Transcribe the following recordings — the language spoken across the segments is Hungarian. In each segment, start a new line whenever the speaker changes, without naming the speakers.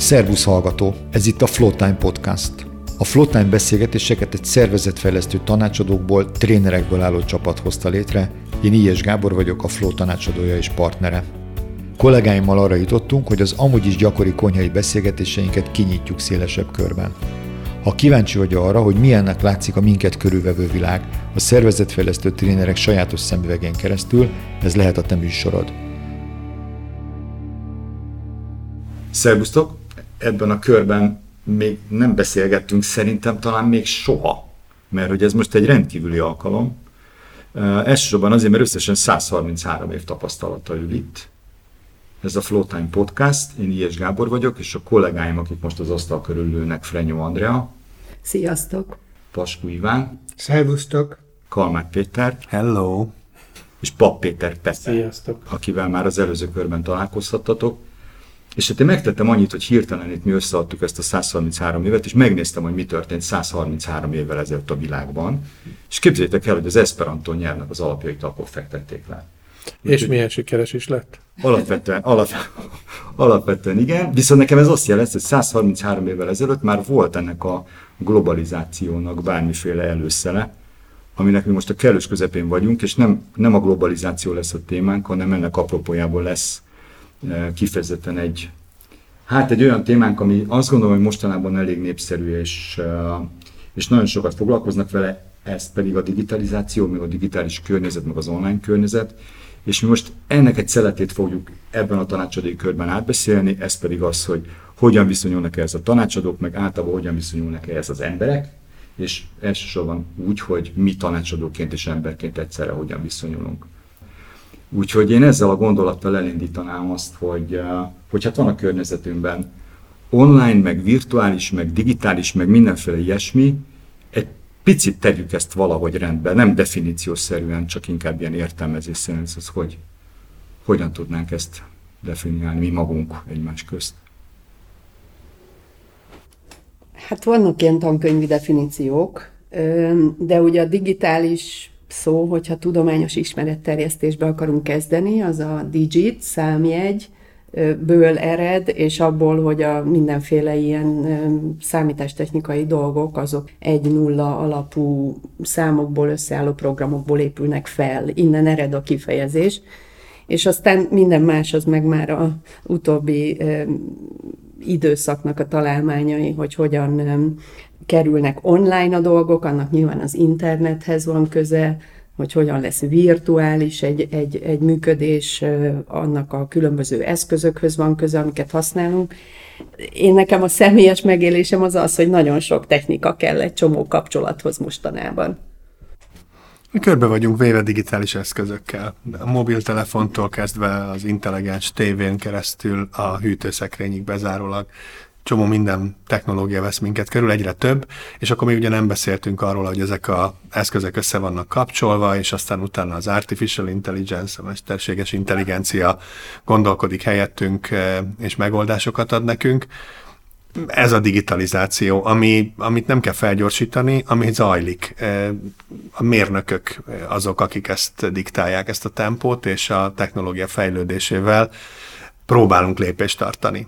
Szervusz hallgató, ez itt a Flowtime Podcast. A Flowtime beszélgetéseket egy szervezetfejlesztő tanácsadókból, trénerekből álló csapat hozta létre. Én Ilyes Gábor vagyok, a Flow tanácsadója és partnere. Kollégáimmal arra jutottunk, hogy az amúgy is gyakori konyhai beszélgetéseinket kinyitjuk szélesebb körben. Ha kíváncsi vagy arra, hogy milyennek látszik a minket körülvevő világ, a szervezetfejlesztő trénerek sajátos szemüvegén keresztül, ez lehet a te műsorod. Szervusztok! Ebben a körben még nem beszélgettünk szerintem talán még soha, mert hogy ez most egy rendkívüli alkalom. Elsősorban azért, mert összesen 133 év tapasztalata ül itt. Ez a Flowtime Podcast, én Ilyes Gábor vagyok, és a kollégáim, akik most az asztal körül ülnek, Frenyó Andrea.
Sziasztok!
Pasku Iván.
Szervusztok!
Kalmák Péter.
Hello!
És Pap Péter Pepe.
Sziasztok!
Akivel már az előző körben találkozhattatok. És hát én megtettem annyit, hogy hirtelen itt mi összeadtuk ezt a 133 évet, és megnéztem, hogy mi történt 133 évvel ezelőtt a világban. És képzeljétek el, hogy az Esperanto nyelvnek az alapjait akkor fektették le.
És milyen sikeres is lett?
Alapvetően, alap, alapvetően igen, viszont nekem ez azt jelenti, hogy 133 évvel ezelőtt már volt ennek a globalizációnak bármiféle előszele, aminek mi most a kellős közepén vagyunk, és nem, nem a globalizáció lesz a témánk, hanem ennek apropójából lesz kifejezetten egy, hát egy olyan témánk, ami azt gondolom, hogy mostanában elég népszerű, és, és nagyon sokat foglalkoznak vele, ez pedig a digitalizáció, meg a digitális környezet, meg az online környezet, és mi most ennek egy szeletét fogjuk ebben a tanácsadói körben átbeszélni, ez pedig az, hogy hogyan viszonyulnak ehhez a tanácsadók, meg általában hogyan viszonyulnak ehhez az emberek, és elsősorban úgy, hogy mi tanácsadóként és emberként egyszerre hogyan viszonyulunk. Úgyhogy én ezzel a gondolattal elindítanám azt, hogy, eh, hogy hát van a környezetünkben online, meg virtuális, meg digitális, meg mindenféle ilyesmi, egy picit tegyük ezt valahogy rendbe, nem definíciószerűen, csak inkább ilyen értelmezés szerint, az hogy hogyan tudnánk ezt definiálni mi magunk egymás közt.
Hát vannak ilyen tankönyvi definíciók, de ugye a digitális szó, hogyha tudományos ismeretterjesztésbe akarunk kezdeni, az a digit, számjegy, ből ered, és abból, hogy a mindenféle ilyen számítástechnikai dolgok, azok egy-nulla alapú számokból összeálló programokból épülnek fel. Innen ered a kifejezés. És aztán minden más az meg már a utóbbi időszaknak a találmányai, hogy hogyan kerülnek online a dolgok, annak nyilván az internethez van köze, hogy hogyan lesz virtuális egy, egy, egy működés, annak a különböző eszközökhöz van köze, amiket használunk. Én nekem a személyes megélésem az az, hogy nagyon sok technika kell egy csomó kapcsolathoz mostanában.
Körbe vagyunk véve digitális eszközökkel. A mobiltelefontól kezdve az intelligens tévén keresztül a hűtőszekrényig bezárólag csomó minden technológia vesz minket körül, egyre több, és akkor még ugye nem beszéltünk arról, hogy ezek az eszközök össze vannak kapcsolva, és aztán utána az artificial intelligence, a mesterséges intelligencia gondolkodik helyettünk, eh, és megoldásokat ad nekünk. Ez a digitalizáció, ami, amit nem kell felgyorsítani, ami zajlik. Eh, a mérnökök azok, akik ezt diktálják, ezt a tempót, és a technológia fejlődésével próbálunk lépést tartani.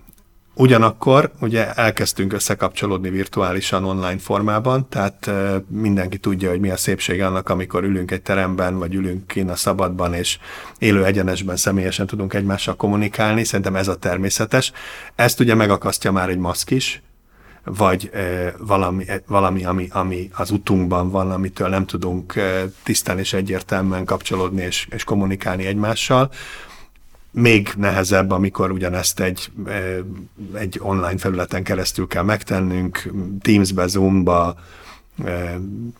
Ugyanakkor ugye elkezdtünk összekapcsolódni virtuálisan online formában, tehát mindenki tudja, hogy mi a szépség annak, amikor ülünk egy teremben, vagy ülünk kint a szabadban, és élő egyenesben személyesen tudunk egymással kommunikálni. Szerintem ez a természetes. Ezt ugye megakasztja már egy maszk is, vagy valami, valami ami, ami az utunkban van, amitől nem tudunk tisztán és egyértelműen kapcsolódni és, és kommunikálni egymással még nehezebb, amikor ugyanezt egy, egy online felületen keresztül kell megtennünk, Teams-be, Zoom-ba,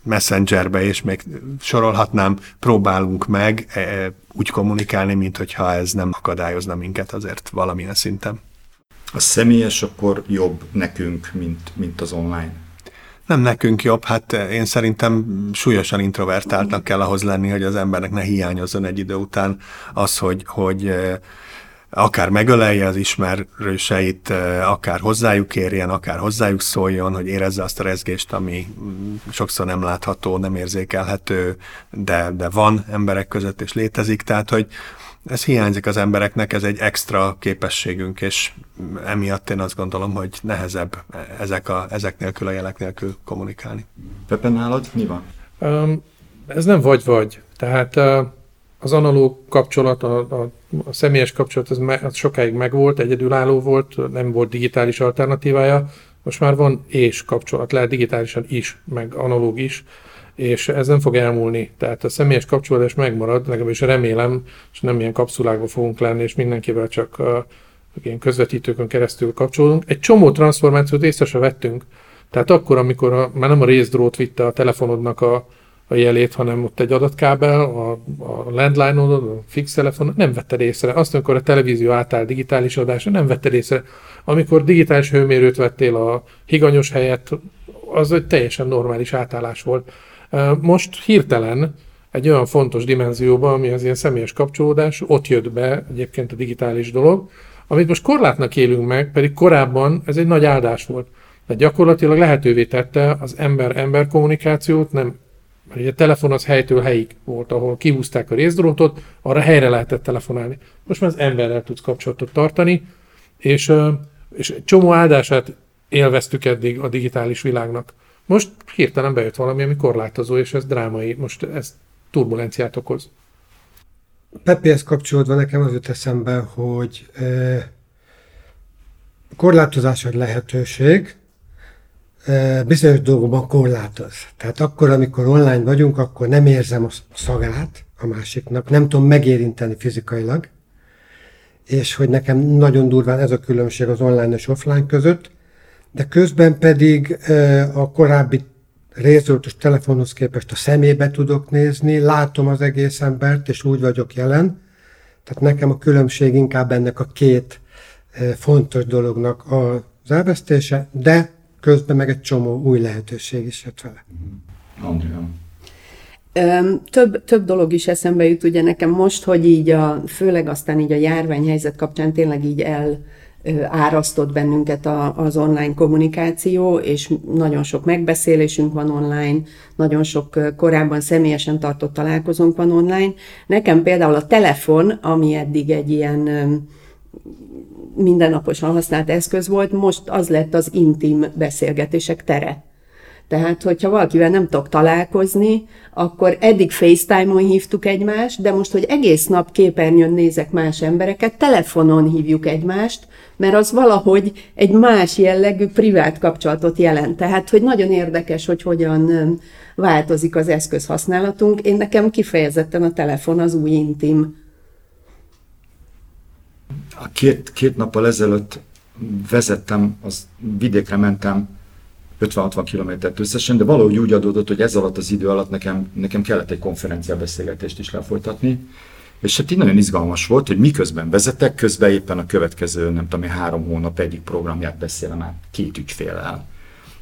Messengerbe, és még sorolhatnám, próbálunk meg úgy kommunikálni, mint hogyha ez nem akadályozna minket azért valamilyen szinten.
A személyes akkor jobb nekünk, mint, mint az online
nem nekünk jobb, hát én szerintem súlyosan introvertáltnak kell ahhoz lenni, hogy az embernek ne hiányozzon egy idő után az, hogy, hogy eh, akár megölelje az ismerőseit, eh, akár hozzájuk érjen, akár hozzájuk szóljon, hogy érezze azt a rezgést, ami mm, sokszor nem látható, nem érzékelhető, de, de van emberek között és létezik. Tehát, hogy ez hiányzik az embereknek, ez egy extra képességünk, és emiatt én azt gondolom, hogy nehezebb ezek, a, ezek nélkül, a jelek nélkül kommunikálni.
Pepe, nálad mi van? Um,
ez nem vagy-vagy. Tehát uh, az analóg kapcsolat, a, a, a személyes kapcsolat, az, me, az sokáig megvolt, egyedülálló volt, nem volt digitális alternatívája. Most már van és kapcsolat, lehet digitálisan is, meg analóg is és ez nem fog elmúlni. Tehát a személyes kapcsolódás megmarad, legalábbis remélem, és nem ilyen kapszulákban fogunk lenni, és mindenkivel csak a, ilyen közvetítőkön keresztül kapcsolódunk. Egy csomó transformációt észre se vettünk. Tehát akkor, amikor a, már nem a részdrót vitte a telefonodnak a, a jelét, hanem ott egy adatkábel, a, a landline-odon, a fix telefon, nem vette észre. Azt, amikor a televízió átáll digitális adásra, nem vette észre. Amikor digitális hőmérőt vettél a higanyos helyet, az egy teljesen normális átállás volt. Most hirtelen egy olyan fontos dimenzióba, ami az ilyen személyes kapcsolódás, ott jött be egyébként a digitális dolog, amit most korlátnak élünk meg, pedig korábban ez egy nagy áldás volt. De gyakorlatilag lehetővé tette az ember-ember kommunikációt, nem mert ugye a telefon az helytől helyig volt, ahol kihúzták a részdrótot, arra helyre lehetett telefonálni. Most már az emberrel tudsz kapcsolatot tartani, és, és csomó áldását élveztük eddig a digitális világnak. Most hirtelen bejött valami, ami korlátozó, és ez drámai, most ez turbulenciát okoz.
Pepihez kapcsolódva nekem az jut eszembe, hogy e, korlátozás egy lehetőség, bizonyos dolgokban korlátoz. Tehát akkor, amikor online vagyunk, akkor nem érzem a szagát a másiknak, nem tudom megérinteni fizikailag, és hogy nekem nagyon durván ez a különbség az online és offline között, de közben pedig a korábbi részöltös telefonhoz képest a szemébe tudok nézni, látom az egész embert, és úgy vagyok jelen. Tehát nekem a különbség inkább ennek a két fontos dolognak az elvesztése, de közben meg egy csomó új lehetőség is jött vele.
Andrea.
Több, több dolog is eszembe jut ugye nekem most, hogy így a, főleg aztán így a járványhelyzet kapcsán tényleg így el, árasztott bennünket a, az online kommunikáció, és nagyon sok megbeszélésünk van online, nagyon sok korábban személyesen tartott találkozónk van online. Nekem például a telefon, ami eddig egy ilyen mindennaposan használt eszköz volt, most az lett az intim beszélgetések tere. Tehát, hogyha valakivel nem tudok találkozni, akkor eddig FaceTime-on hívtuk egymást, de most, hogy egész nap képernyőn nézek más embereket, telefonon hívjuk egymást, mert az valahogy egy más jellegű privát kapcsolatot jelent. Tehát, hogy nagyon érdekes, hogy hogyan változik az eszközhasználatunk. Én nekem kifejezetten a telefon az új intim.
A két, két nappal ezelőtt vezettem, az vidékre mentem 50-60 kilométert összesen, de valahogy úgy adódott, hogy ez alatt az idő alatt nekem, nekem kellett egy konferencia beszélgetést is lefolytatni, és hát így nagyon izgalmas volt, hogy miközben vezetek, közben éppen a következő, nem tudom, három hónap egyik programját beszélem át két ügyféllel.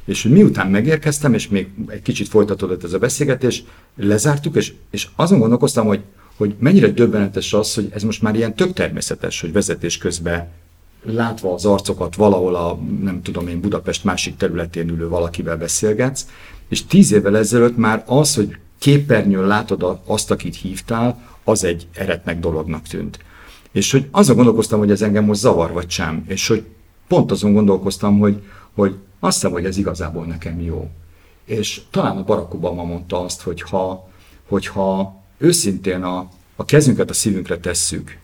És hogy miután megérkeztem, és még egy kicsit folytatódott ez a beszélgetés, lezártuk, és, és azon gondolkoztam, hogy, hogy mennyire döbbenetes az, hogy ez most már ilyen tök természetes, hogy vezetés közben látva az arcokat valahol a, nem tudom én, Budapest másik területén ülő valakivel beszélgetsz, és tíz évvel ezelőtt már az, hogy képernyőn látod azt, akit hívtál, az egy eretnek dolognak tűnt. És hogy azon gondolkoztam, hogy ez engem most zavar vagy sem, és hogy pont azon gondolkoztam, hogy, hogy azt hiszem, hogy ez igazából nekem jó. És talán a Barack Obama mondta azt, hogy ha, hogyha őszintén a, a kezünket a szívünkre tesszük,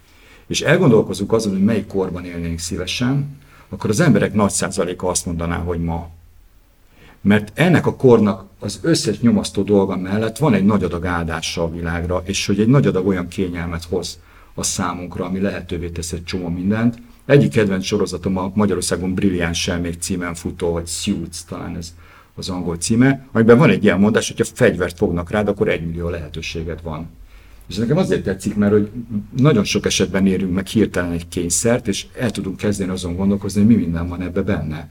és elgondolkozunk azon, hogy melyik korban élnénk szívesen, akkor az emberek nagy százaléka azt mondaná, hogy ma. Mert ennek a kornak az összes nyomasztó dolga mellett van egy nagy adag áldása a világra, és hogy egy nagy adag olyan kényelmet hoz a számunkra, ami lehetővé tesz egy csomó mindent. Egyik kedvenc sorozatom a Magyarországon Brilliáns Selmék címen futó, vagy Suits, talán ez az angol címe, amiben van egy ilyen mondás, hogy ha fegyvert fognak rád, akkor egy millió lehetőséged van. És nekem azért tetszik, mert hogy nagyon sok esetben érünk meg hirtelen egy kényszert, és el tudunk kezdeni azon gondolkozni, hogy mi minden van ebbe benne.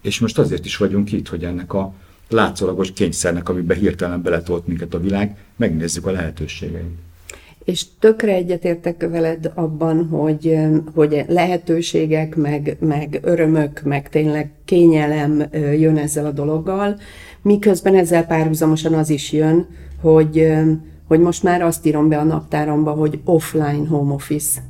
És most azért is vagyunk itt, hogy ennek a látszólagos kényszernek, amiben hirtelen beletolt minket a világ, megnézzük a lehetőségeit.
És tökre egyetértek veled abban, hogy, hogy lehetőségek, meg, meg örömök, meg tényleg kényelem jön ezzel a dologgal, miközben ezzel párhuzamosan az is jön, hogy hogy most már azt írom be a naptáramba, hogy offline home office,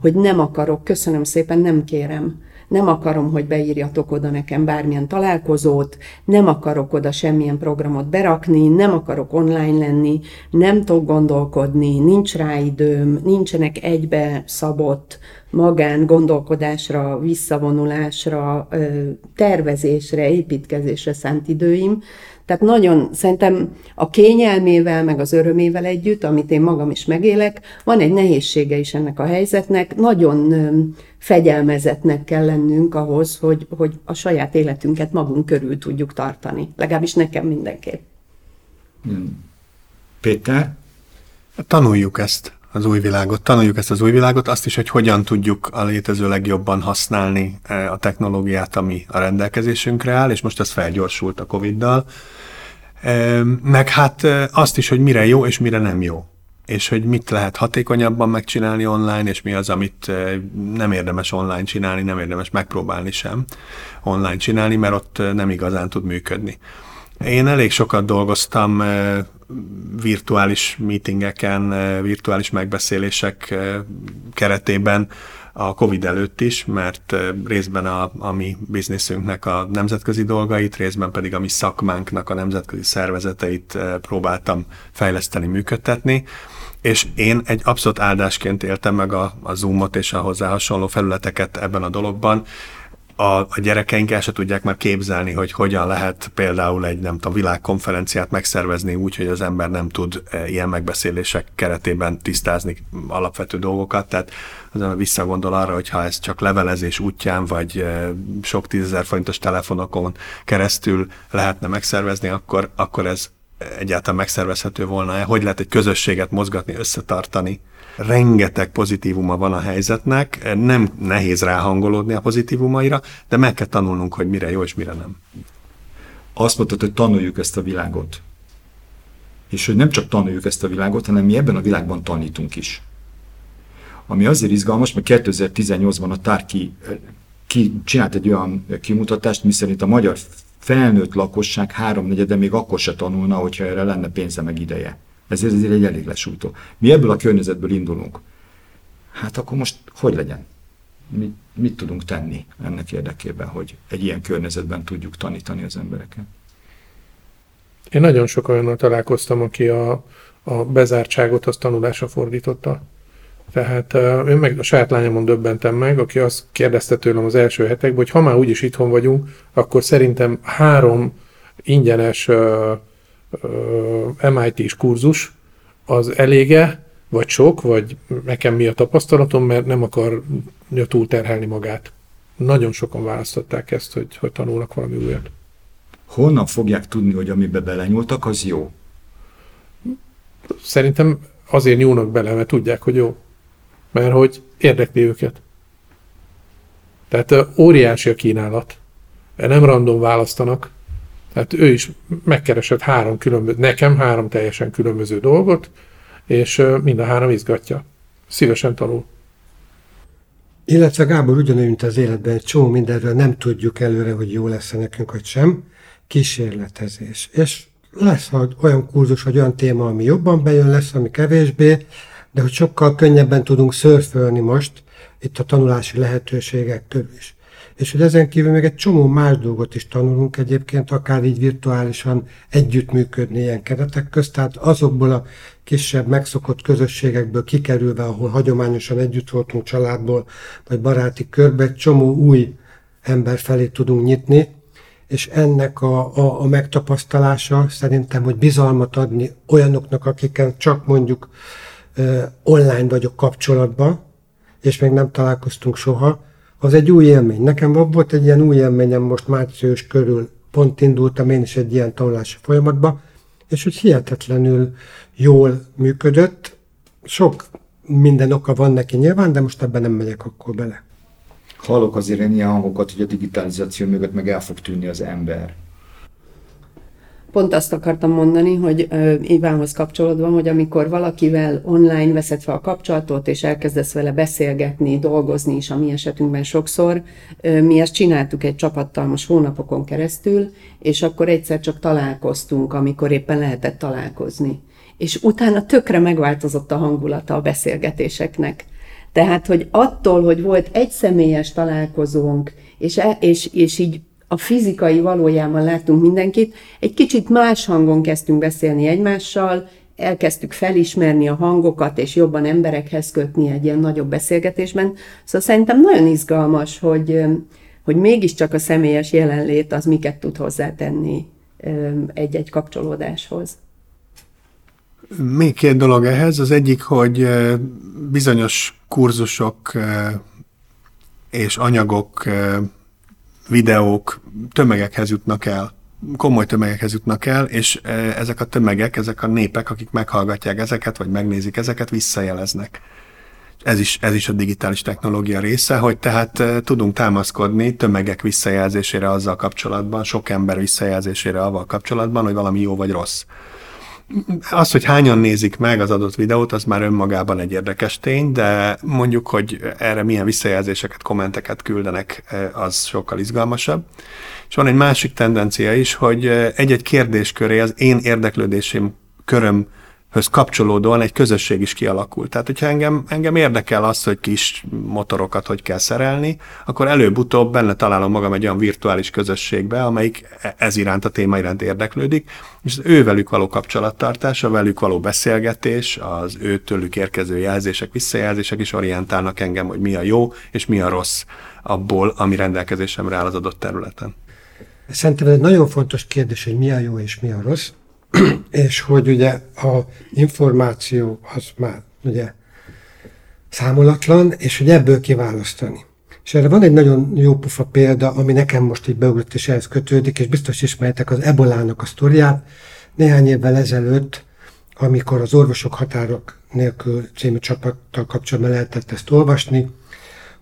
hogy nem akarok, köszönöm szépen, nem kérem nem akarom, hogy beírjatok oda nekem bármilyen találkozót, nem akarok oda semmilyen programot berakni, nem akarok online lenni, nem tudok gondolkodni, nincs rá időm, nincsenek egybe szabott magán gondolkodásra, visszavonulásra, tervezésre, építkezésre szánt időim, tehát nagyon szerintem a kényelmével, meg az örömével együtt, amit én magam is megélek, van egy nehézsége is ennek a helyzetnek. Nagyon fegyelmezetnek kell lennünk ahhoz, hogy, hogy a saját életünket magunk körül tudjuk tartani. Legalábbis nekem mindenképp.
Hmm. Péter?
Tanuljuk ezt az új világot, tanuljuk ezt az új világot, azt is, hogy hogyan tudjuk a létező legjobban használni e, a technológiát, ami a rendelkezésünkre áll, és most ez felgyorsult a Covid-dal. Meg hát e, azt is, hogy mire jó és mire nem jó és hogy mit lehet hatékonyabban megcsinálni online, és mi az, amit nem érdemes online csinálni, nem érdemes megpróbálni sem online csinálni, mert ott nem igazán tud működni. Én elég sokat dolgoztam virtuális meetingeken, virtuális megbeszélések keretében a Covid előtt is, mert részben a, a mi bizniszünknek a nemzetközi dolgait, részben pedig a mi szakmánknak a nemzetközi szervezeteit próbáltam fejleszteni, működtetni és én egy abszolút áldásként éltem meg a, a Zoomot és a hozzá hasonló felületeket ebben a dologban. A, a gyerekeink el se tudják már képzelni, hogy hogyan lehet például egy, nem tudom, világkonferenciát megszervezni úgy, hogy az ember nem tud e, ilyen megbeszélések keretében tisztázni alapvető dolgokat. Tehát az ember visszagondol arra, hogy ha ez csak levelezés útján, vagy e, sok tízezer forintos telefonokon keresztül lehetne megszervezni, akkor, akkor ez egyáltalán megszervezhető volna-e, hogy lehet egy közösséget mozgatni, összetartani. Rengeteg pozitívuma van a helyzetnek, nem nehéz ráhangolódni a pozitívumaira, de meg kell tanulnunk, hogy mire jó és mire nem.
Azt mondtad, hogy tanuljuk ezt a világot. És hogy nem csak tanuljuk ezt a világot, hanem mi ebben a világban tanítunk is. Ami azért izgalmas, mert 2018-ban a Tárki ki, csinált egy olyan kimutatást, miszerint a magyar felnőtt lakosság háromnegyede még akkor se tanulna, hogyha erre lenne pénze meg ideje. Ezért ez egy elég lesújtó. Mi ebből a környezetből indulunk. Hát akkor most hogy legyen? Mit, mit tudunk tenni ennek érdekében, hogy egy ilyen környezetben tudjuk tanítani az embereket?
Én nagyon sok olyannal találkoztam, aki a, a bezártságot az tanulásra fordította. Tehát én meg a saját lányomon döbbentem meg, aki azt kérdezte tőlem az első hetekben, hogy ha már úgyis itthon vagyunk, akkor szerintem három ingyenes MIT-s kurzus az elége, vagy sok, vagy nekem mi a tapasztalatom, mert nem akar túlterhelni magát. Nagyon sokan választották ezt, hogy, hogy tanulnak valami újat.
Honnan fogják tudni, hogy amibe belenyúltak, az jó?
Szerintem azért nyúlnak bele, mert tudják, hogy jó mert hogy érdekli őket. Tehát óriási a kínálat. Nem random választanak. Tehát ő is megkeresett három különböző, nekem három teljesen különböző dolgot, és mind a három izgatja. Szívesen tanul.
Illetve Gábor ugyanúgy, mint az életben, egy csomó mindenről nem tudjuk előre, hogy jó lesz-e nekünk, vagy sem. Kísérletezés. És lesz olyan kurzus, vagy olyan téma, ami jobban bejön, lesz, ami kevésbé, de hogy sokkal könnyebben tudunk szörfölni most itt a tanulási lehetőségek körül is. És hogy ezen kívül még egy csomó más dolgot is tanulunk egyébként, akár így virtuálisan együttműködni ilyen keretek közt, tehát azokból a kisebb megszokott közösségekből kikerülve, ahol hagyományosan együtt voltunk családból, vagy baráti körbe, egy csomó új ember felé tudunk nyitni, és ennek a, a, a megtapasztalása szerintem, hogy bizalmat adni olyanoknak, akiken csak mondjuk online vagyok kapcsolatban, és még nem találkoztunk soha, az egy új élmény. Nekem volt egy ilyen új élményem most március körül, pont indultam én is egy ilyen tanulási folyamatba, és hogy hihetetlenül jól működött. Sok minden oka van neki nyilván, de most ebben nem megyek akkor bele.
Hallok azért ilyen hangokat, hogy a digitalizáció mögött meg el fog tűnni az ember.
Pont azt akartam mondani, hogy Ivánhoz kapcsolódva, hogy amikor valakivel online veszed fel a kapcsolatot, és elkezdesz vele beszélgetni, dolgozni is a mi esetünkben sokszor, mi ezt csináltuk egy csapattal most hónapokon keresztül, és akkor egyszer csak találkoztunk, amikor éppen lehetett találkozni és utána tökre megváltozott a hangulata a beszélgetéseknek. Tehát, hogy attól, hogy volt egy személyes találkozónk, és, e, és, és így a fizikai valójában láttunk mindenkit, egy kicsit más hangon kezdtünk beszélni egymással, elkezdtük felismerni a hangokat, és jobban emberekhez kötni egy ilyen nagyobb beszélgetésben. Szóval szerintem nagyon izgalmas, hogy, hogy mégiscsak a személyes jelenlét az miket tud hozzátenni egy-egy kapcsolódáshoz.
Még két dolog ehhez. Az egyik, hogy bizonyos kurzusok és anyagok, videók tömegekhez jutnak el komoly tömegekhez jutnak el, és ezek a tömegek, ezek a népek, akik meghallgatják ezeket, vagy megnézik ezeket, visszajeleznek. Ez is, ez is a digitális technológia része, hogy tehát tudunk támaszkodni tömegek visszajelzésére azzal kapcsolatban, sok ember visszajelzésére avval kapcsolatban, hogy valami jó vagy rossz. Az, hogy hányan nézik meg az adott videót, az már önmagában egy érdekes tény, de mondjuk, hogy erre milyen visszajelzéseket, kommenteket küldenek, az sokkal izgalmasabb. És van egy másik tendencia is, hogy egy-egy kérdésköré az én érdeklődésem köröm höz kapcsolódóan egy közösség is kialakult. Tehát, hogyha engem, engem érdekel az, hogy kis motorokat hogy kell szerelni, akkor előbb-utóbb benne találom magam egy olyan virtuális közösségbe, amelyik e, ez iránt a téma iránt érdeklődik, és az ővelük való kapcsolattartás, a velük való beszélgetés, az őtőlük érkező jelzések, visszajelzések is orientálnak engem, hogy mi a jó és mi a rossz abból, ami rendelkezésemre áll az adott területen.
Szerintem ez egy nagyon fontos kérdés, hogy mi a jó és mi a rossz és hogy ugye a információ az már ugye számolatlan, és hogy ebből kiválasztani. És erre van egy nagyon jó pufa példa, ami nekem most így beugrott és ehhez kötődik, és biztos ismertek az ebolának a sztoriát. Néhány évvel ezelőtt, amikor az Orvosok Határok nélkül című csapattal kapcsolatban lehetett ezt olvasni,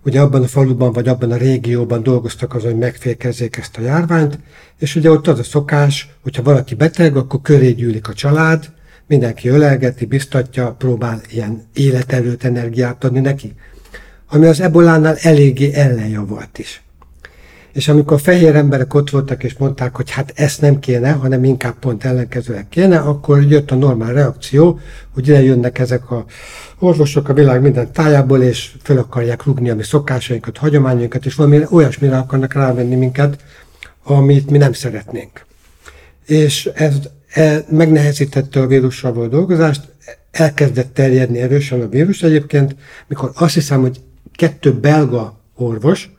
ugye abban a faluban vagy abban a régióban dolgoztak azon, hogy megfékezzék ezt a járványt, és ugye ott az a szokás, hogyha valaki beteg, akkor köré gyűlik a család, mindenki ölelgeti, biztatja, próbál ilyen életerőt, energiát adni neki. Ami az ebolánál eléggé ellenjavalt is. És amikor a fehér emberek ott voltak, és mondták, hogy hát ezt nem kéne, hanem inkább pont ellenkezőleg kéne, akkor jött a normál reakció, hogy ide jönnek ezek a orvosok a világ minden tájából, és fel akarják rugni a mi szokásainkat, hagyományainkat, és valami olyasmire akarnak rávenni minket, amit mi nem szeretnénk. És ez e, megnehezítette a vírussal való dolgozást, elkezdett terjedni erősen a vírus egyébként, mikor azt hiszem, hogy kettő belga orvos,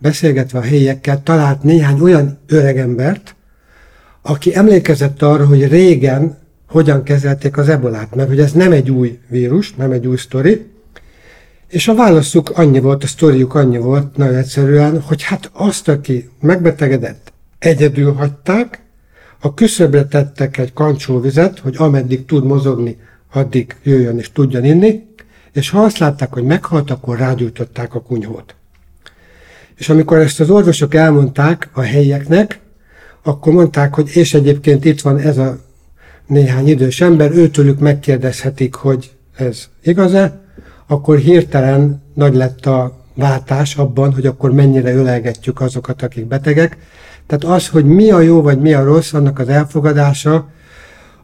beszélgetve a helyiekkel, talált néhány olyan öregembert, aki emlékezett arra, hogy régen hogyan kezelték az ebolát, mert hogy ez nem egy új vírus, nem egy új sztori, és a válaszuk annyi volt, a sztoriuk annyi volt, nagyon egyszerűen, hogy hát azt, aki megbetegedett, egyedül hagyták, a küszöbre tettek egy kancsóvizet, hogy ameddig tud mozogni, addig jöjjön és tudjon inni, és ha azt látták, hogy meghalt, akkor rágyújtották a kunyhót. És amikor ezt az orvosok elmondták a helyieknek, akkor mondták, hogy és egyébként itt van ez a néhány idős ember, őtőlük megkérdezhetik, hogy ez igaz-e, akkor hirtelen nagy lett a váltás abban, hogy akkor mennyire ölelgetjük azokat, akik betegek. Tehát az, hogy mi a jó vagy mi a rossz, annak az elfogadása,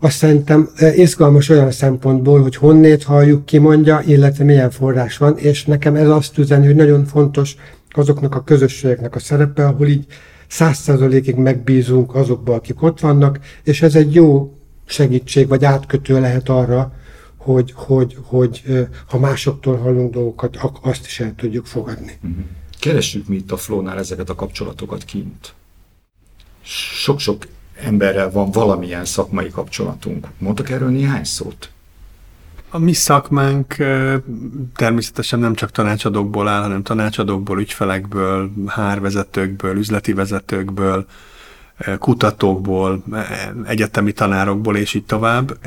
azt szerintem eh, izgalmas olyan szempontból, hogy honnét halljuk, ki mondja, illetve milyen forrás van, és nekem ez azt üzeni, hogy nagyon fontos azoknak a közösségeknek a szerepe, ahol így száz százalékig megbízunk azokba, akik ott vannak, és ez egy jó segítség, vagy átkötő lehet arra, hogy, hogy, hogy ha másoktól hallunk dolgokat, azt is el tudjuk fogadni. Mhm.
Keressük mi itt a Flownál ezeket a kapcsolatokat kint. Sok-sok emberrel van valamilyen szakmai kapcsolatunk. Mondtak erről néhány szót?
A mi szakmánk természetesen nem csak tanácsadókból áll, hanem tanácsadókból, ügyfelekből, hárvezetőkből, üzleti vezetőkből, kutatókból, egyetemi tanárokból, és így tovább.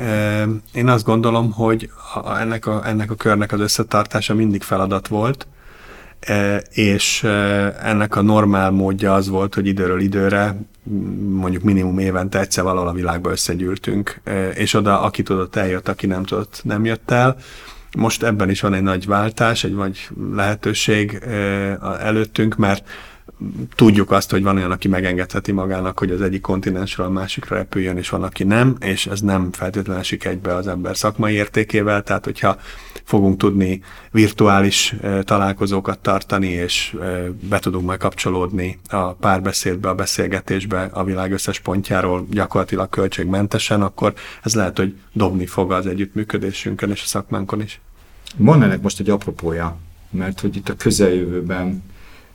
Én azt gondolom, hogy ennek a, ennek a körnek az összetartása mindig feladat volt, és ennek a normál módja az volt, hogy időről időre, mondjuk minimum évente egyszer valahol a világba összegyűltünk, és oda aki tudott eljött, aki nem tudott nem jött el. Most ebben is van egy nagy váltás, egy nagy lehetőség előttünk, mert tudjuk azt, hogy van olyan, aki megengedheti magának, hogy az egyik kontinensről a másikra repüljön, és van, aki nem, és ez nem feltétlenül esik egybe az ember szakmai értékével, tehát hogyha fogunk tudni virtuális találkozókat tartani, és be tudunk majd kapcsolódni a párbeszédbe, a beszélgetésbe a világ összes pontjáról gyakorlatilag költségmentesen, akkor ez lehet, hogy dobni fog az együttműködésünkön és a szakmánkon is.
Van ennek most egy apropója, mert hogy itt a közeljövőben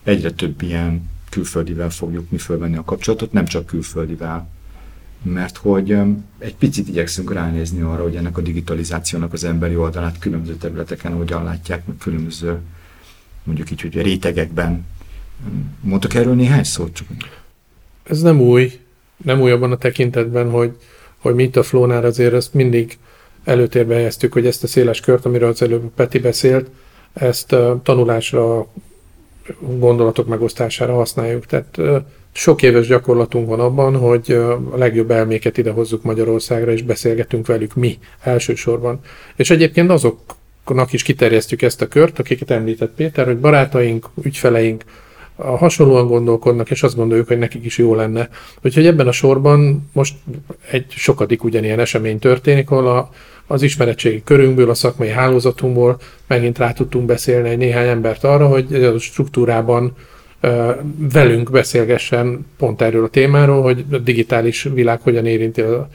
egyre több ilyen külföldivel fogjuk mi fölvenni a kapcsolatot, nem csak külföldivel, mert hogy egy picit igyekszünk ránézni arra, hogy ennek a digitalizációnak az emberi oldalát különböző területeken hogyan látják, meg különböző mondjuk így, hogy rétegekben. Mondtak erről néhány szót? Csak.
Ez nem új, nem új abban a tekintetben, hogy, hogy mit a Flónál azért ezt mindig előtérbe helyeztük, hogy ezt a széles kört, amiről az előbb Peti beszélt, ezt tanulásra, gondolatok megosztására használjuk. Tehát sok éves gyakorlatunk van abban, hogy a legjobb elméket idehozzuk Magyarországra, és beszélgetünk velük mi elsősorban. És egyébként azoknak is kiterjesztjük ezt a kört, akiket említett Péter, hogy barátaink, ügyfeleink, hasonlóan gondolkodnak, és azt gondoljuk, hogy nekik is jó lenne. Úgyhogy ebben a sorban most egy sokadik ugyanilyen esemény történik, ahol a, az ismeretségi körünkből, a szakmai hálózatunkból megint rá tudtunk beszélni egy néhány embert arra, hogy a struktúrában velünk beszélgessen pont erről a témáról, hogy a digitális világ hogyan érinti a,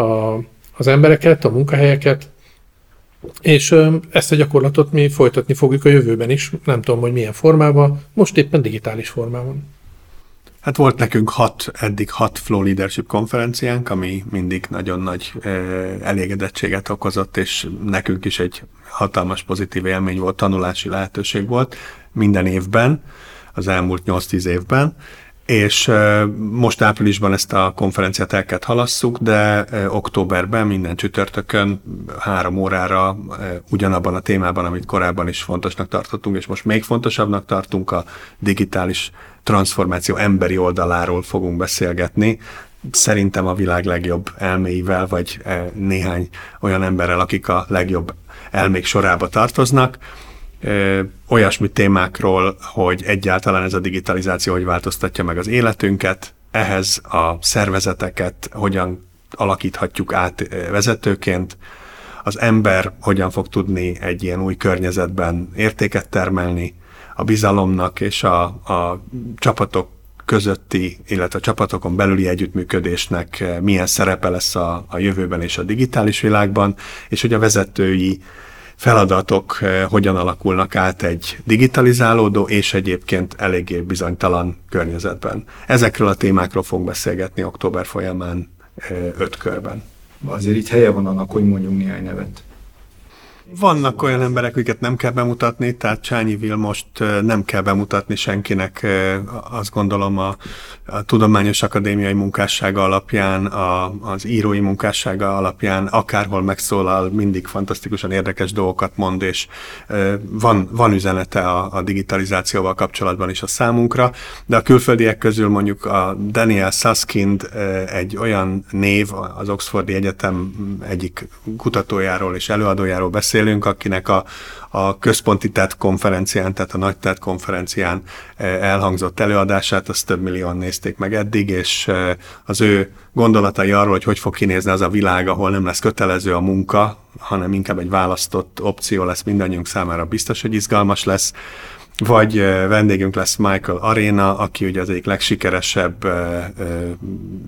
a, az embereket, a munkahelyeket, és ezt a gyakorlatot mi folytatni fogjuk a jövőben is, nem tudom, hogy milyen formában, most éppen digitális formában.
Hát volt nekünk hat, eddig hat Flow Leadership konferenciánk, ami mindig nagyon nagy elégedettséget okozott, és nekünk is egy hatalmas pozitív élmény volt, tanulási lehetőség volt minden évben, az elmúlt 8-10 évben, és most áprilisban ezt a konferenciát el kellett halasszuk, de októberben minden csütörtökön három órára ugyanabban a témában, amit korábban is fontosnak tartottunk, és most még fontosabbnak tartunk, a digitális transformáció emberi oldaláról fogunk beszélgetni. Szerintem a világ legjobb elméivel, vagy néhány olyan emberrel, akik a legjobb elmék sorába tartoznak. Olyasmi témákról, hogy egyáltalán ez a digitalizáció hogy változtatja meg az életünket, ehhez a szervezeteket hogyan alakíthatjuk át vezetőként, az ember hogyan fog tudni egy ilyen új környezetben értéket termelni, a bizalomnak és a, a csapatok közötti, illetve a csapatokon belüli együttműködésnek milyen szerepe lesz a, a jövőben és a digitális világban, és hogy a vezetői feladatok eh, hogyan alakulnak át egy digitalizálódó és egyébként eléggé bizonytalan környezetben. Ezekről a témákról fogunk beszélgetni október folyamán eh, öt körben.
Azért itt helye van annak, hogy mondjunk néhány nevet.
Vannak olyan emberek, akiket nem kell bemutatni, tehát Csányi Vil most nem kell bemutatni senkinek, azt gondolom a, a tudományos akadémiai munkássága alapján, a, az írói munkássága alapján, akárhol megszólal, mindig fantasztikusan érdekes dolgokat mond, és van, van üzenete a, a digitalizációval kapcsolatban is a számunkra, de a külföldiek közül mondjuk a Daniel Saskind egy olyan név, az Oxfordi Egyetem egyik kutatójáról és előadójáról beszél, beszélünk, akinek a, a központi TED konferencián, tehát a nagy TED konferencián eh, elhangzott előadását, azt több millióan nézték meg eddig, és eh, az ő gondolatai arról, hogy hogy fog kinézni az a világ, ahol nem lesz kötelező a munka, hanem inkább egy választott opció lesz mindannyiunk számára, biztos, hogy izgalmas lesz. Vagy vendégünk lesz Michael Arena, aki ugye az egyik legsikeresebb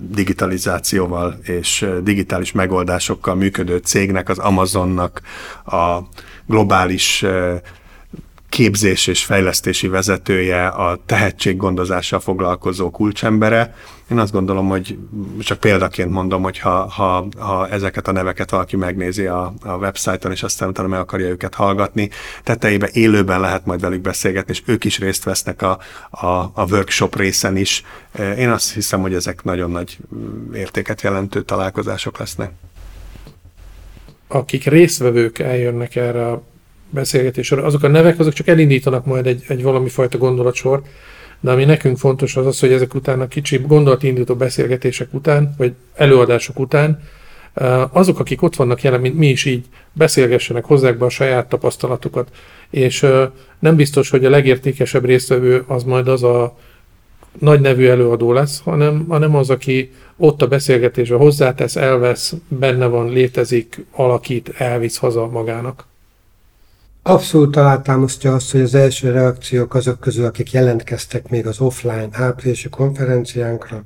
digitalizációval és digitális megoldásokkal működő cégnek, az Amazonnak a globális képzés és fejlesztési vezetője, a tehetséggondozással foglalkozó kulcsembere. Én azt gondolom, hogy csak példaként mondom, hogy ha, ha, ha ezeket a neveket valaki megnézi a, a websájton, és aztán utána meg akarja őket hallgatni, tetejében élőben lehet majd velük beszélgetni, és ők is részt vesznek a, a, a workshop részen is. Én azt hiszem, hogy ezek nagyon nagy értéket jelentő találkozások lesznek
akik résztvevők eljönnek erre a beszélgetésre, azok a nevek, azok csak elindítanak majd egy, egy valami fajta gondolatsort, de ami nekünk fontos az az, hogy ezek után a kicsi gondolatindító beszélgetések után, vagy előadások után, azok, akik ott vannak jelen, mint mi is így, beszélgessenek, hozzák be a saját tapasztalatukat, és nem biztos, hogy a legértékesebb résztvevő az majd az a nagy nevű előadó lesz, hanem, hanem az, aki ott a beszélgetésben hozzátesz, elvesz, benne van, létezik, alakít, elvisz haza magának.
Abszolút alátámasztja azt, hogy az első reakciók azok közül, akik jelentkeztek még az offline áprilisi konferenciánkra,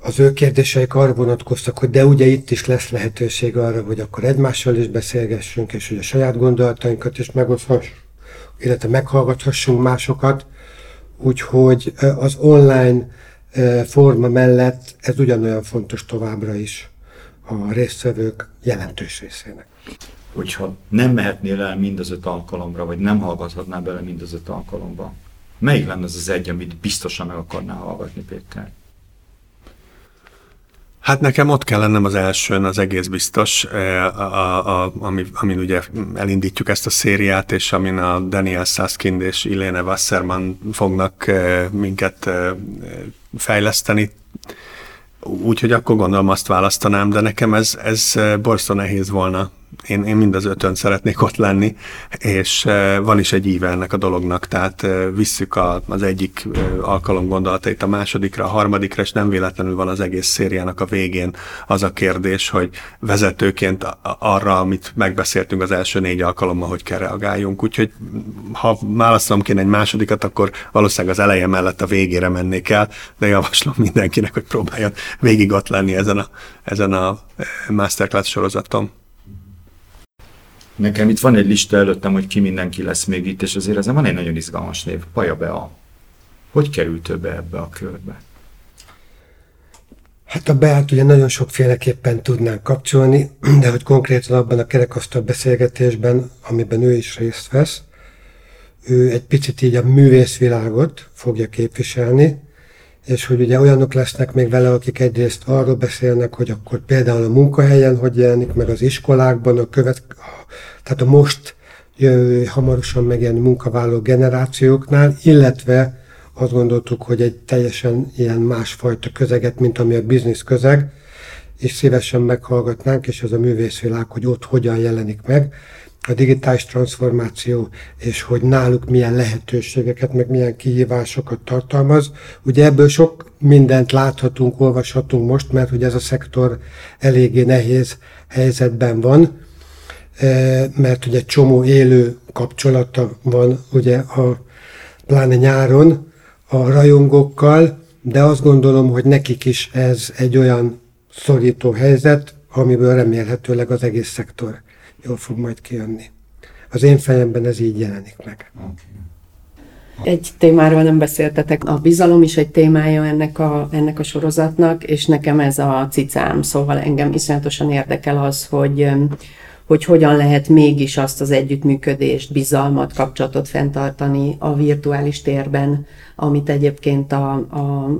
az ő kérdéseik arra vonatkoztak, hogy de ugye itt is lesz lehetőség arra, hogy akkor egymással is beszélgessünk, és hogy a saját gondolatainkat is megoszthassuk, illetve meghallgathassunk másokat. Úgyhogy az online forma mellett ez ugyanolyan fontos továbbra is a résztvevők jelentős részének.
Hogyha nem mehetnél el mind az öt alkalomra, vagy nem hallgathatnál bele mind az öt alkalomba, melyik lenne az az egy, amit biztosan meg akarnál hallgatni, Péter?
Hát nekem ott kell lennem az elsőn, az egész biztos, a, a, a, ami, amin ugye elindítjuk ezt a szériát, és amin a Daniel Saskind és Ilene Wasserman fognak minket fejleszteni. Úgyhogy akkor gondolom azt választanám, de nekem ez, ez borzasztó nehéz volna én, én mind az ötön szeretnék ott lenni, és van is egy íve ennek a dolognak, tehát visszük a, az egyik alkalom gondolatait a másodikra, a harmadikra, és nem véletlenül van az egész szériának a végén az a kérdés, hogy vezetőként arra, amit megbeszéltünk az első négy alkalommal, hogy kell reagáljunk. Úgyhogy ha választom kéne egy másodikat, akkor valószínűleg az eleje mellett a végére mennék el, de javaslom mindenkinek, hogy próbáljon végig ott lenni ezen a, ezen a masterclass sorozaton.
Nekem itt van egy lista előttem, hogy ki mindenki lesz még itt, és azért ezen van egy nagyon izgalmas név, Paja Bea. Hogy került ő be ebbe a körbe?
Hát a Beát ugye nagyon sokféleképpen tudnánk kapcsolni, de hogy konkrétan abban a kerekasztal beszélgetésben, amiben ő is részt vesz, ő egy picit így a művészvilágot fogja képviselni, és hogy ugye olyanok lesznek még vele, akik egyrészt arról beszélnek, hogy akkor például a munkahelyen hogy jelenik meg az iskolákban, a követ, tehát a most jövő, hamarosan megjelenő munkavállaló generációknál, illetve azt gondoltuk, hogy egy teljesen ilyen másfajta közeget, mint ami a biznisz közeg, és szívesen meghallgatnánk, és ez a művészvilág, hogy ott hogyan jelenik meg a digitális transformáció, és hogy náluk milyen lehetőségeket, meg milyen kihívásokat tartalmaz. Ugye ebből sok mindent láthatunk, olvashatunk most, mert ugye ez a szektor eléggé nehéz helyzetben van, e, mert ugye csomó élő kapcsolata van ugye a pláne nyáron a rajongókkal, de azt gondolom, hogy nekik is ez egy olyan szorító helyzet, amiből remélhetőleg az egész szektor jól fog majd kijönni. Az én fejemben ez így jelenik meg.
Egy témáról nem beszéltetek. A bizalom is egy témája ennek a, ennek a sorozatnak, és nekem ez a cicám, szóval engem iszonyatosan érdekel az, hogy hogy hogyan lehet mégis azt az együttműködést, bizalmat, kapcsolatot fenntartani a virtuális térben, amit egyébként a, a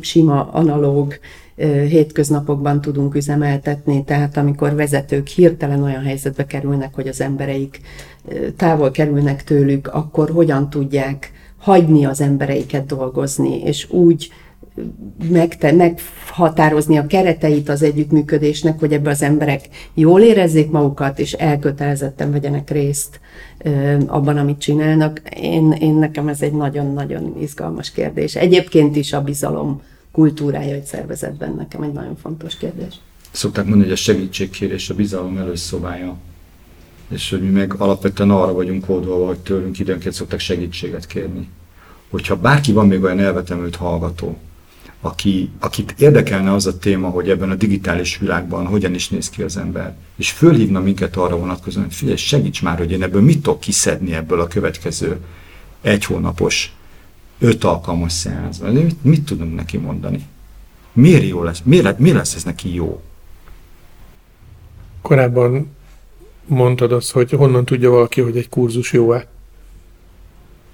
sima analóg hétköznapokban tudunk üzemeltetni, tehát amikor vezetők hirtelen olyan helyzetbe kerülnek, hogy az embereik távol kerülnek tőlük, akkor hogyan tudják hagyni az embereiket dolgozni, és úgy megte, meghatározni a kereteit az együttműködésnek, hogy ebbe az emberek jól érezzék magukat, és elkötelezetten vegyenek részt abban, amit csinálnak. Én, én nekem ez egy nagyon-nagyon izgalmas kérdés. Egyébként is a bizalom kultúrája egy szervezetben nekem egy nagyon fontos kérdés.
Szokták mondani, hogy a segítségkérés a bizalom előszobája. És hogy mi meg alapvetően arra vagyunk kódolva, hogy tőlünk időnként szoktak segítséget kérni. Hogyha bárki van még olyan elvetemült hallgató, aki, akit érdekelne az a téma, hogy ebben a digitális világban hogyan is néz ki az ember, és fölhívna minket arra vonatkozóan, hogy figyelj, segíts már, hogy én ebből mit tudok kiszedni ebből a következő egy hónapos, öt alkalmas szeánszban. Mit, mit tudunk neki mondani? Miért jó lesz? Miért, miért lesz ez neki jó?
Korábban mondtad azt, hogy honnan tudja valaki, hogy egy kurzus jó-e.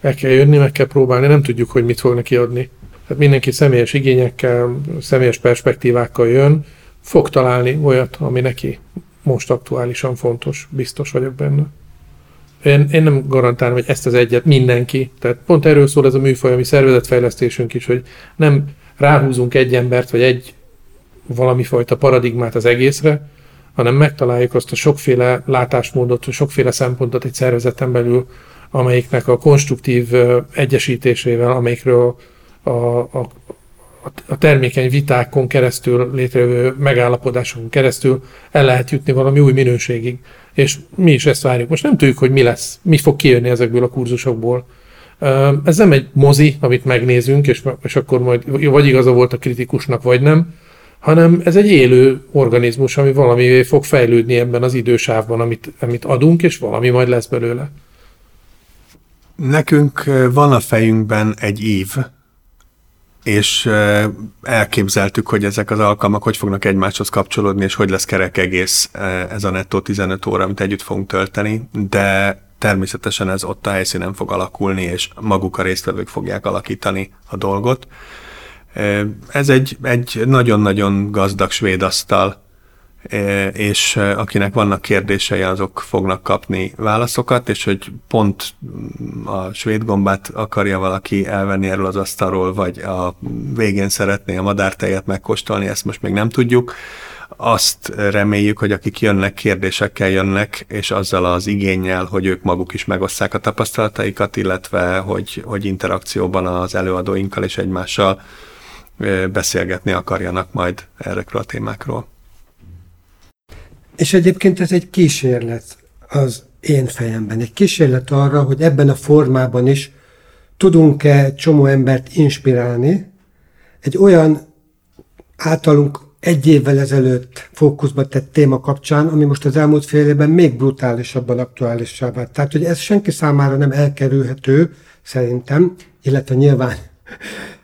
El kell jönni, meg kell próbálni, nem tudjuk, hogy mit fog neki adni. Tehát mindenki személyes igényekkel, személyes perspektívákkal jön, fog találni olyat, ami neki most aktuálisan fontos, biztos vagyok benne. Én, én nem garantálom, hogy ezt az egyet mindenki. Tehát pont erről szól ez a műfaj, ami szervezetfejlesztésünk is, hogy nem ráhúzunk egy embert, vagy egy valami fajta paradigmát az egészre, hanem megtaláljuk azt a sokféle látásmódot, sokféle szempontot egy szervezeten belül, amelyiknek a konstruktív egyesítésével, amelyikről a, a, a termékeny vitákon keresztül, létrejövő megállapodásokon keresztül el lehet jutni valami új minőségig. És mi is ezt várjuk. Most nem tudjuk, hogy mi lesz, mi fog kijönni ezekből a kurzusokból. Ez nem egy mozi, amit megnézünk, és, és akkor majd vagy igaza volt a kritikusnak, vagy nem, hanem ez egy élő organizmus, ami valami fog fejlődni ebben az idősávban, amit, amit adunk, és valami majd lesz belőle.
Nekünk van a fejünkben egy ív, és elképzeltük, hogy ezek az alkalmak hogy fognak egymáshoz kapcsolódni, és hogy lesz kerek egész ez a nettó 15 óra, amit együtt fogunk tölteni, de természetesen ez ott a helyszínen fog alakulni, és maguk a résztvevők fogják alakítani a dolgot. Ez egy, egy nagyon-nagyon gazdag svéd asztal, és akinek vannak kérdései, azok fognak kapni válaszokat, és hogy pont a svéd gombát akarja valaki elvenni erről az asztalról, vagy a végén szeretné a madártejet megkóstolni, ezt most még nem tudjuk. Azt reméljük, hogy akik jönnek, kérdésekkel jönnek, és azzal az igényel, hogy ők maguk is megosszák a tapasztalataikat, illetve hogy, hogy interakcióban az előadóinkkal és egymással beszélgetni akarjanak majd errekről a témákról.
És egyébként ez egy kísérlet az én fejemben. Egy kísérlet arra, hogy ebben a formában is tudunk-e csomó embert inspirálni egy olyan általunk egy évvel ezelőtt fókuszba tett téma kapcsán, ami most az elmúlt fél évben még brutálisabban aktuálissá vált. Tehát, hogy ez senki számára nem elkerülhető, szerintem, illetve nyilván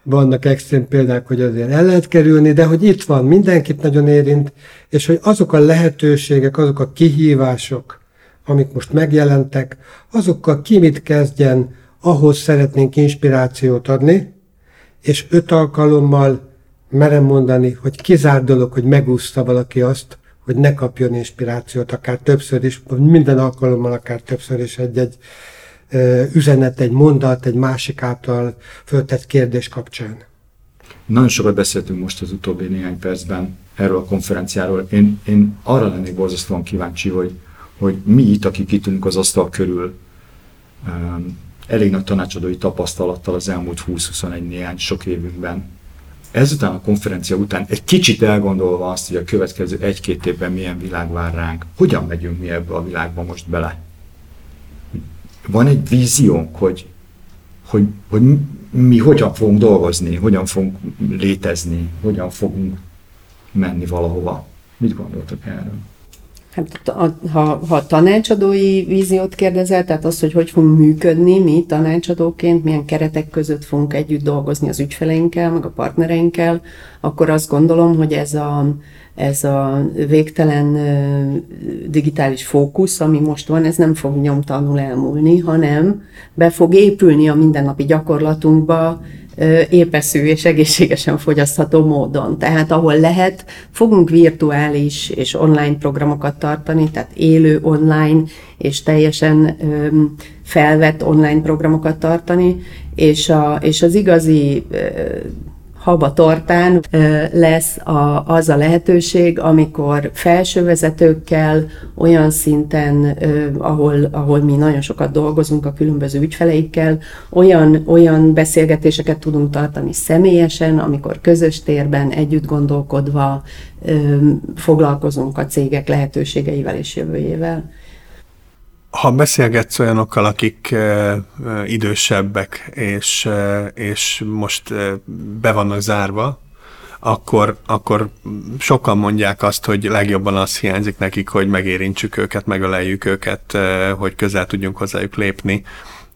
vannak extrém példák, hogy azért el lehet kerülni, de hogy itt van, mindenkit nagyon érint, és hogy azok a lehetőségek, azok a kihívások, amik most megjelentek, azokkal ki mit kezdjen, ahhoz szeretnénk inspirációt adni, és öt alkalommal merem mondani, hogy kizárt dolog, hogy megúszta valaki azt, hogy ne kapjon inspirációt, akár többször is, minden alkalommal akár többször is egy-egy üzenet, egy mondat, egy másik által föltett kérdés kapcsán.
Nagyon sokat beszéltünk most az utóbbi néhány percben erről a konferenciáról. Én, én arra lennék borzasztóan kíváncsi, hogy, hogy mi itt, akik itt ülünk az asztal körül, um, elég nagy tanácsadói tapasztalattal az elmúlt 20-21 néhány sok évünkben, ezután a konferencia után egy kicsit elgondolva azt, hogy a következő egy-két évben milyen világ vár ránk, hogyan megyünk mi ebbe a világba most bele? Van egy víziónk, hogy, hogy, hogy mi hogyan fogunk dolgozni, hogyan fogunk létezni, hogyan fogunk menni valahova. Mit gondoltok erről?
Hát, ha, ha tanácsadói víziót kérdezel, tehát az, hogy hogy fogunk működni mi tanácsadóként, milyen keretek között fogunk együtt dolgozni az ügyfeleinkkel, meg a partnereinkkel, akkor azt gondolom, hogy ez a, ez a végtelen digitális fókusz, ami most van, ez nem fog nyomtalanul elmúlni, hanem be fog épülni a mindennapi gyakorlatunkba, épeszű és egészségesen fogyasztható módon. Tehát ahol lehet, fogunk virtuális és online programokat tartani, tehát élő online és teljesen felvett online programokat tartani, és, a, és az igazi haba tortán lesz a, az a lehetőség, amikor felsővezetőkkel olyan szinten, ahol, ahol mi nagyon sokat dolgozunk a különböző ügyfeleikkel, olyan, olyan beszélgetéseket tudunk tartani személyesen, amikor közös térben együtt gondolkodva foglalkozunk a cégek lehetőségeivel és jövőjével.
Ha beszélgetsz olyanokkal, akik e, idősebbek, és, e, és most e, be vannak zárva, akkor, akkor sokan mondják azt, hogy legjobban az hiányzik nekik, hogy megérintsük őket, megöleljük őket, hogy közel tudjunk hozzájuk lépni,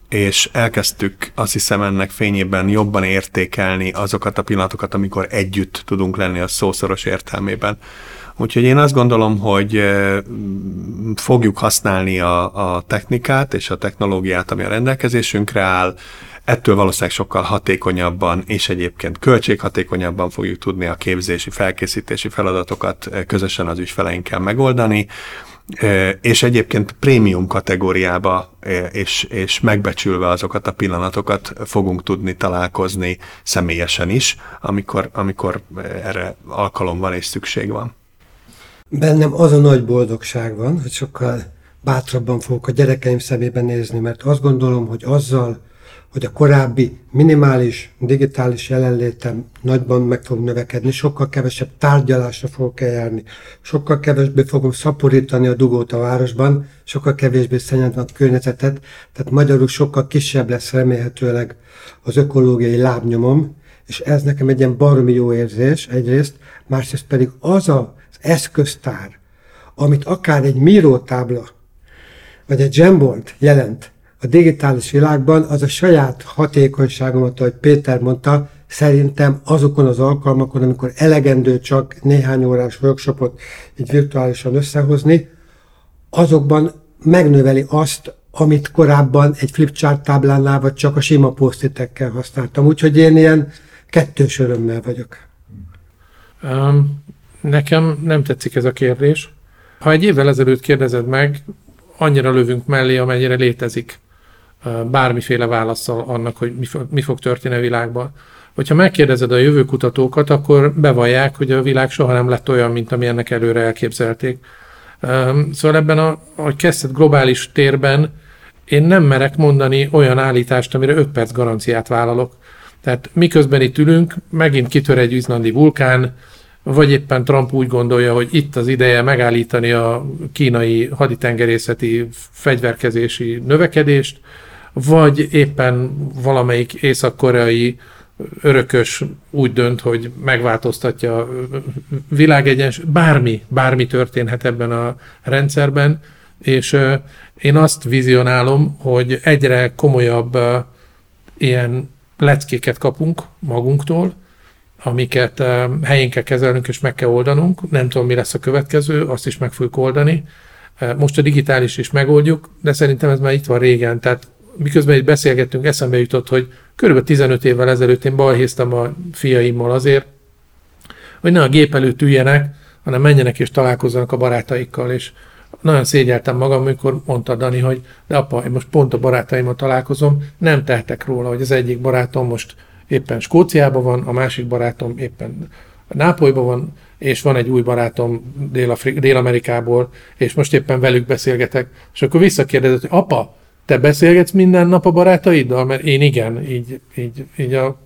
és elkezdtük azt hiszem ennek fényében jobban értékelni azokat a pillanatokat, amikor együtt tudunk lenni a szószoros értelmében. Úgyhogy én azt gondolom, hogy fogjuk használni a, a technikát és a technológiát, ami a rendelkezésünkre áll, ettől valószínűleg sokkal hatékonyabban és egyébként költséghatékonyabban fogjuk tudni a képzési, felkészítési feladatokat közösen az ügyfeleinkkel megoldani, és egyébként prémium kategóriába és, és megbecsülve azokat a pillanatokat fogunk tudni találkozni személyesen is, amikor, amikor erre alkalom van és szükség van
bennem az a nagy boldogság van, hogy sokkal bátrabban fogok a gyerekeim szemében nézni, mert azt gondolom, hogy azzal, hogy a korábbi minimális digitális jelenlétem nagyban meg fog növekedni, sokkal kevesebb tárgyalásra fogok eljárni, sokkal kevésbé fogom szaporítani a dugót a városban, sokkal kevésbé szennyezem a környezetet, tehát magyarul sokkal kisebb lesz remélhetőleg az ökológiai lábnyomom, és ez nekem egy ilyen baromi jó érzés egyrészt, másrészt pedig az az eszköztár, amit akár egy mírótábla, vagy egy jamboard jelent a digitális világban, az a saját hatékonyságomat, ahogy Péter mondta, szerintem azokon az alkalmakon, amikor elegendő csak néhány órás workshopot így virtuálisan összehozni, azokban megnöveli azt, amit korábban egy flipchart táblánál, vagy csak a sima posztitekkel használtam. Úgyhogy én ilyen kettős örömmel vagyok.
Um, nekem nem tetszik ez a kérdés. Ha egy évvel ezelőtt kérdezed meg, annyira lövünk mellé, amennyire létezik bármiféle válaszsal annak, hogy mi fog történni a világban. Hogyha megkérdezed a jövőkutatókat, akkor bevallják, hogy a világ soha nem lett olyan, mint ami ennek előre elképzelték. Szóval ebben, a, ahogy kezdett globális térben, én nem merek mondani olyan állítást, amire 5 perc garanciát vállalok. Tehát miközben itt ülünk, megint kitör egy izlandi vulkán, vagy éppen Trump úgy gondolja, hogy itt az ideje megállítani a kínai haditengerészeti fegyverkezési növekedést, vagy éppen valamelyik észak-koreai örökös úgy dönt, hogy megváltoztatja a világegyens, bármi, bármi történhet ebben a rendszerben, és én azt vizionálom, hogy egyre komolyabb ilyen leckéket kapunk magunktól, amiket helyén kell kezelnünk és meg kell oldanunk. Nem tudom, mi lesz a következő, azt is meg fogjuk oldani. Most a digitális is megoldjuk, de szerintem ez már itt van régen, tehát miközben itt beszélgettünk, eszembe jutott, hogy kb. 15 évvel ezelőtt én balhéztam a fiaimmal azért, hogy ne a gép előtt üljenek, hanem menjenek és találkozzanak a barátaikkal, és nagyon szégyeltem magam, amikor mondta Dani, hogy de apa, én most pont a barátaimmal találkozom, nem tehetek róla, hogy az egyik barátom most éppen Skóciában van, a másik barátom éppen Nápolyban van, és van egy új barátom Dél-Amerikából, és most éppen velük beszélgetek. És akkor visszakérdezett, hogy apa, te beszélgetsz minden nap a barátaiddal? Mert én igen, így, így, így a,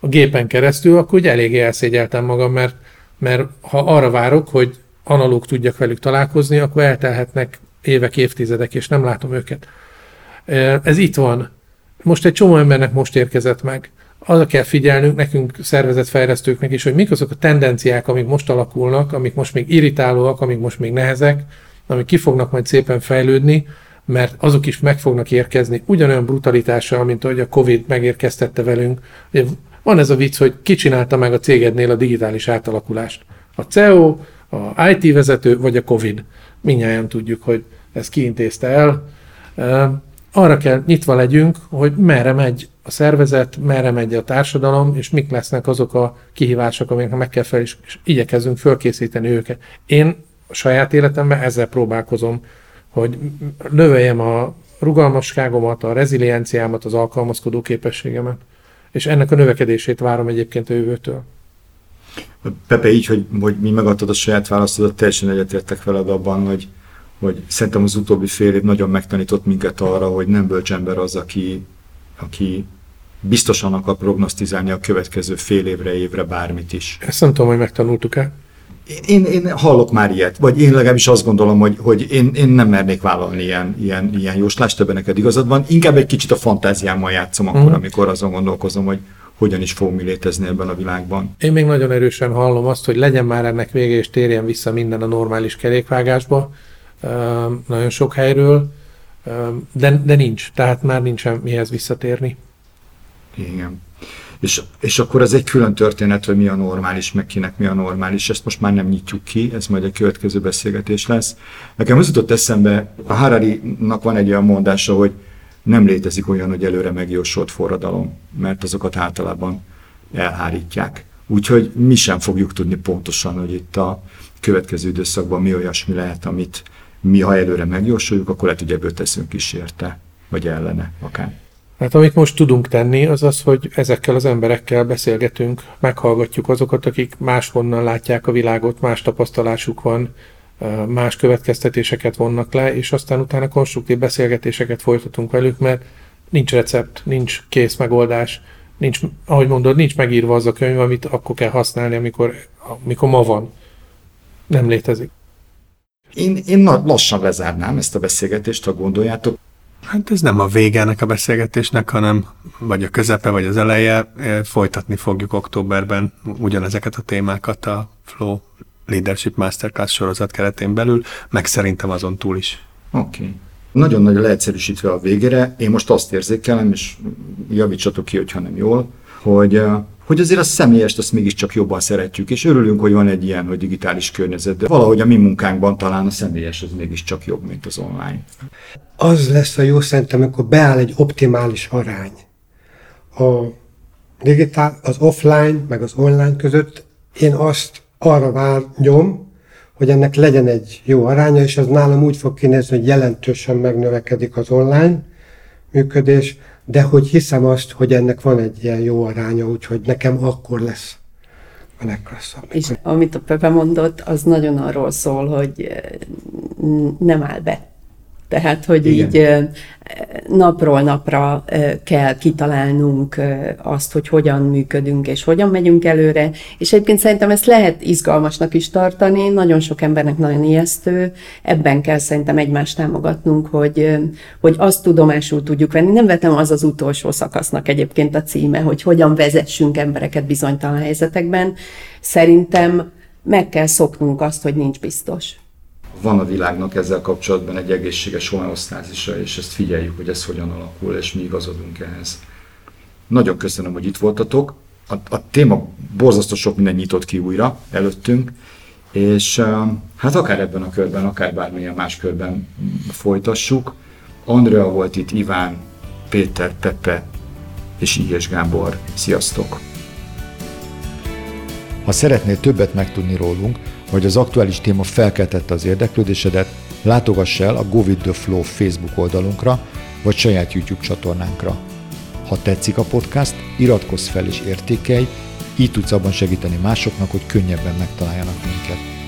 a gépen keresztül, akkor úgy eléggé elszégyeltem magam, mert, mert ha arra várok, hogy analóg tudjak velük találkozni, akkor eltelhetnek évek, évtizedek, és nem látom őket. Ez itt van. Most egy csomó embernek most érkezett meg. Arra kell figyelnünk, nekünk szervezetfejlesztőknek is, hogy mik azok a tendenciák, amik most alakulnak, amik most még irritálóak, amik most még nehezek, amik ki fognak majd szépen fejlődni, mert azok is meg fognak érkezni ugyanolyan brutalitással, mint ahogy a Covid megérkeztette velünk. Van ez a vicc, hogy ki csinálta meg a cégednél a digitális átalakulást. A CEO, a IT vezető, vagy a Covid. Mindjárt tudjuk, hogy ez kiintézte el. Arra kell nyitva legyünk, hogy merre megy a szervezet, merre megy a társadalom, és mik lesznek azok a kihívások, amiknek meg kell fel, és igyekezzünk fölkészíteni őket. Én a saját életemben ezzel próbálkozom hogy növeljem a rugalmasságomat, a rezilienciámat, az alkalmazkodó képességemet. És ennek a növekedését várom egyébként a jövőtől.
Pepe, így, hogy, hogy mi megadtad a saját válaszodat, teljesen egyetértek veled abban, hogy, hogy szerintem az utóbbi fél év nagyon megtanított minket arra, hogy nem bölcs ember az, aki, aki biztosan akar prognosztizálni a következő fél évre, évre bármit is.
Ezt nem tudom, hogy megtanultuk-e
én, én hallok már ilyet, vagy én legalábbis azt gondolom, hogy, hogy én, én nem mernék vállalni ilyen, ilyen, ilyen jóslást, többen neked igazad van. Inkább egy kicsit a fantáziámmal játszom akkor, mm. amikor azon gondolkozom, hogy hogyan is fog mi létezni ebben a világban.
Én még nagyon erősen hallom azt, hogy legyen már ennek vége, és térjen vissza minden a normális kerékvágásba, nagyon sok helyről, de, de nincs, tehát már nincsen mihez visszatérni.
Igen. És, és akkor ez egy külön történet, hogy mi a normális, meg kinek mi a normális. Ezt most már nem nyitjuk ki, ez majd egy következő beszélgetés lesz. Nekem az jutott eszembe, a Harari-nak van egy olyan mondása, hogy nem létezik olyan, hogy előre megjósolt forradalom, mert azokat általában elhárítják. Úgyhogy mi sem fogjuk tudni pontosan, hogy itt a következő időszakban mi olyasmi lehet, amit mi, ha előre megjósoljuk, akkor lehet, hogy ebből teszünk kísérte, vagy ellene akár.
Hát amit most tudunk tenni, az az, hogy ezekkel az emberekkel beszélgetünk, meghallgatjuk azokat, akik máshonnan látják a világot, más tapasztalásuk van, más következtetéseket vonnak le, és aztán utána konstruktív beszélgetéseket folytatunk velük, mert nincs recept, nincs kész megoldás, nincs, ahogy mondod, nincs megírva az a könyv, amit akkor kell használni, amikor, amikor ma van. Nem létezik.
Én, én lassan lezárnám ezt a beszélgetést, ha gondoljátok.
Hát ez nem a vége ennek a beszélgetésnek, hanem vagy a közepe, vagy az eleje. Folytatni fogjuk októberben ugyanezeket a témákat a Flow Leadership Masterclass sorozat keretén belül, meg szerintem azon túl is.
Oké. Okay. Nagyon nagy leegyszerűsítve a végére, én most azt érzékelem, és javítsatok ki, hogyha nem jól, hogy, hogy azért a személyest azt mégiscsak jobban szeretjük, és örülünk, hogy van egy ilyen, hogy digitális környezet, de valahogy a mi munkánkban talán a személyes az mégiscsak jobb, mint az online.
Az lesz a jó szerintem, amikor beáll egy optimális arány. A digitál, az offline, meg az online között én azt arra várjom, hogy ennek legyen egy jó aránya, és az nálam úgy fog kinézni, hogy jelentősen megnövekedik az online működés, de hogy hiszem azt, hogy ennek van egy ilyen jó aránya, úgyhogy nekem akkor lesz a legklasszabb.
És amit a Pepe mondott, az nagyon arról szól, hogy nem áll be tehát, hogy Igen. így napról napra kell kitalálnunk azt, hogy hogyan működünk és hogyan megyünk előre, és egyébként szerintem ezt lehet izgalmasnak is tartani, nagyon sok embernek nagyon ijesztő, ebben kell szerintem egymást támogatnunk, hogy, hogy azt tudomásul tudjuk venni. Nem vetem az az utolsó szakasznak egyébként a címe, hogy hogyan vezessünk embereket bizonytalan helyzetekben. Szerintem meg kell szoknunk azt, hogy nincs biztos
van a világnak ezzel kapcsolatban egy egészséges homeosztázisa, és ezt figyeljük, hogy ez hogyan alakul, és mi igazodunk ehhez. Nagyon köszönöm, hogy itt voltatok. A, a téma borzasztó sok minden nyitott ki újra előttünk, és hát akár ebben a körben, akár bármilyen más körben folytassuk. Andrea volt itt, Iván, Péter, Pepe és Ilyes Gábor. Sziasztok!
Ha szeretnél többet megtudni rólunk, vagy az aktuális téma felkeltette az érdeklődésedet, látogass el a Go With The Flow Facebook oldalunkra, vagy saját YouTube csatornánkra. Ha tetszik a podcast, iratkozz fel és értékelj, így tudsz abban segíteni másoknak, hogy könnyebben megtaláljanak minket.